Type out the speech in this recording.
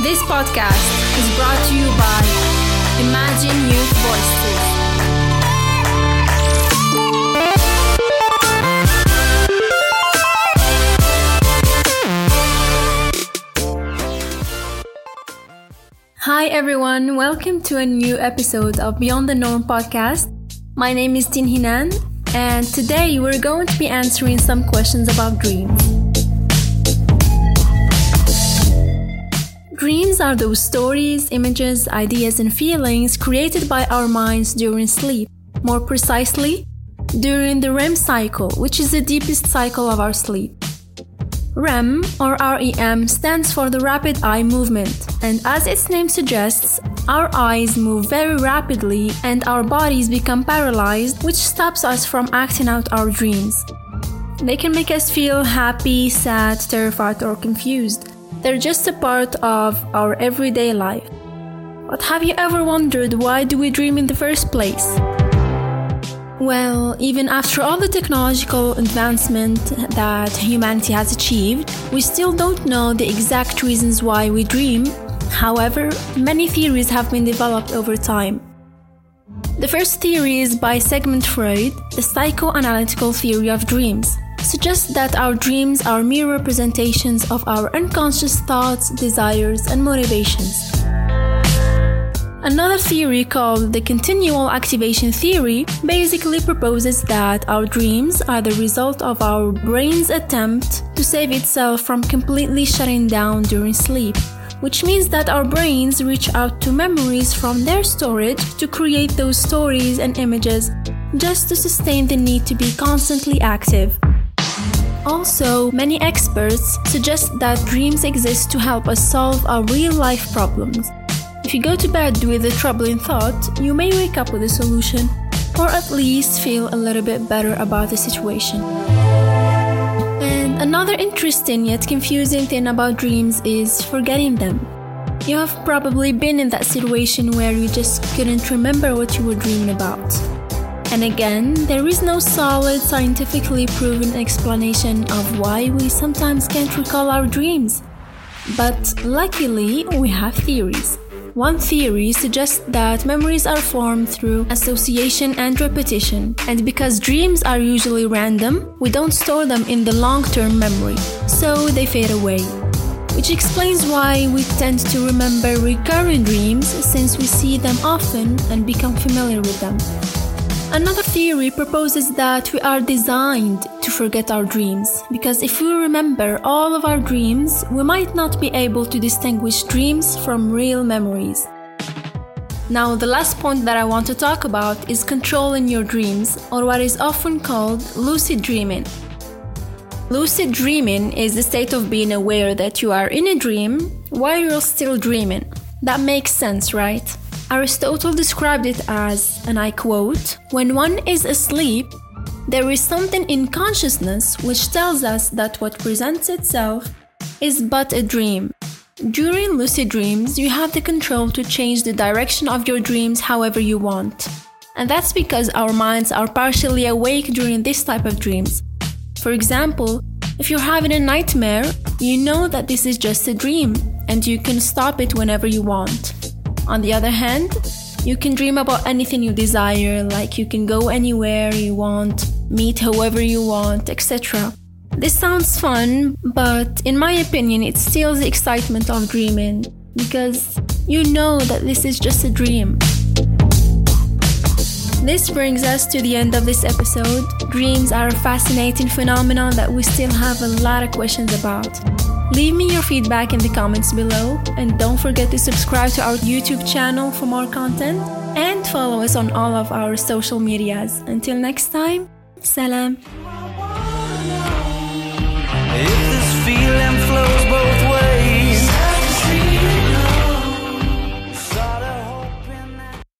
This podcast is brought to you by Imagine Youth Voices. Hi everyone, welcome to a new episode of Beyond the Norm podcast. My name is Tinhinane, and today we're going to be answering some questions about dreams. Dreams are those stories, images, ideas, and feelings created by our minds during sleep. More precisely, during the REM cycle, which is the deepest cycle of our sleep. REM or REM stands for the rapid eye movement, and as its name suggests, our eyes move very rapidly and our bodies become paralyzed, which stops us from acting out our dreams. They can make us feel happy, sad, terrified, or confused. They're just a part of our everyday life. But have you ever wondered why do we dream in the first place? Well, even after all the technological advancement that humanity has achieved, we still don't know the exact reasons why we dream. However, many theories have been developed over time. The first theory is by Sigmund Freud, the psychoanalytical theory of dreams suggests that our dreams are mere representations of our unconscious thoughts, desires, and motivations. Another theory called the continual activation theory basically proposes that our dreams are the result of our brain's attempt to save itself from completely shutting down during sleep, which means that our brains reach out to memories from their storage to create those stories and images just to sustain the need to be constantly active. Also, many experts suggest that dreams exist to help us solve our real life problems. If you go to bed with a troubling thought, you may wake up with a solution, or at least feel a little bit better about the situation. And another interesting yet confusing thing about dreams is forgetting them. You have probably been in that situation where you just couldn't remember what you were dreaming about. And again, there is no solid, scientifically proven explanation of why we sometimes can't recall our dreams. But luckily, we have theories. One theory suggests that memories are formed through association and repetition, and because dreams are usually random, we don't store them in the long term memory, so they fade away. Which explains why we tend to remember recurring dreams since we see them often and become familiar with them. Another theory proposes that we are designed to forget our dreams because if we remember all of our dreams, we might not be able to distinguish dreams from real memories. Now, the last point that I want to talk about is controlling your dreams, or what is often called lucid dreaming. Lucid dreaming is the state of being aware that you are in a dream while you're still dreaming. That makes sense, right? Aristotle described it as, and I quote, when one is asleep, there is something in consciousness which tells us that what presents itself is but a dream. During lucid dreams, you have the control to change the direction of your dreams however you want. And that's because our minds are partially awake during this type of dreams. For example, if you're having a nightmare, you know that this is just a dream and you can stop it whenever you want. On the other hand, you can dream about anything you desire, like you can go anywhere you want, meet whoever you want, etc. This sounds fun, but in my opinion, it steals the excitement of dreaming because you know that this is just a dream. This brings us to the end of this episode. Dreams are a fascinating phenomenon that we still have a lot of questions about. Leave me your feedback in the comments below, and don't forget to subscribe to our YouTube channel for more content and follow us on all of our social medias. Until next time, salam.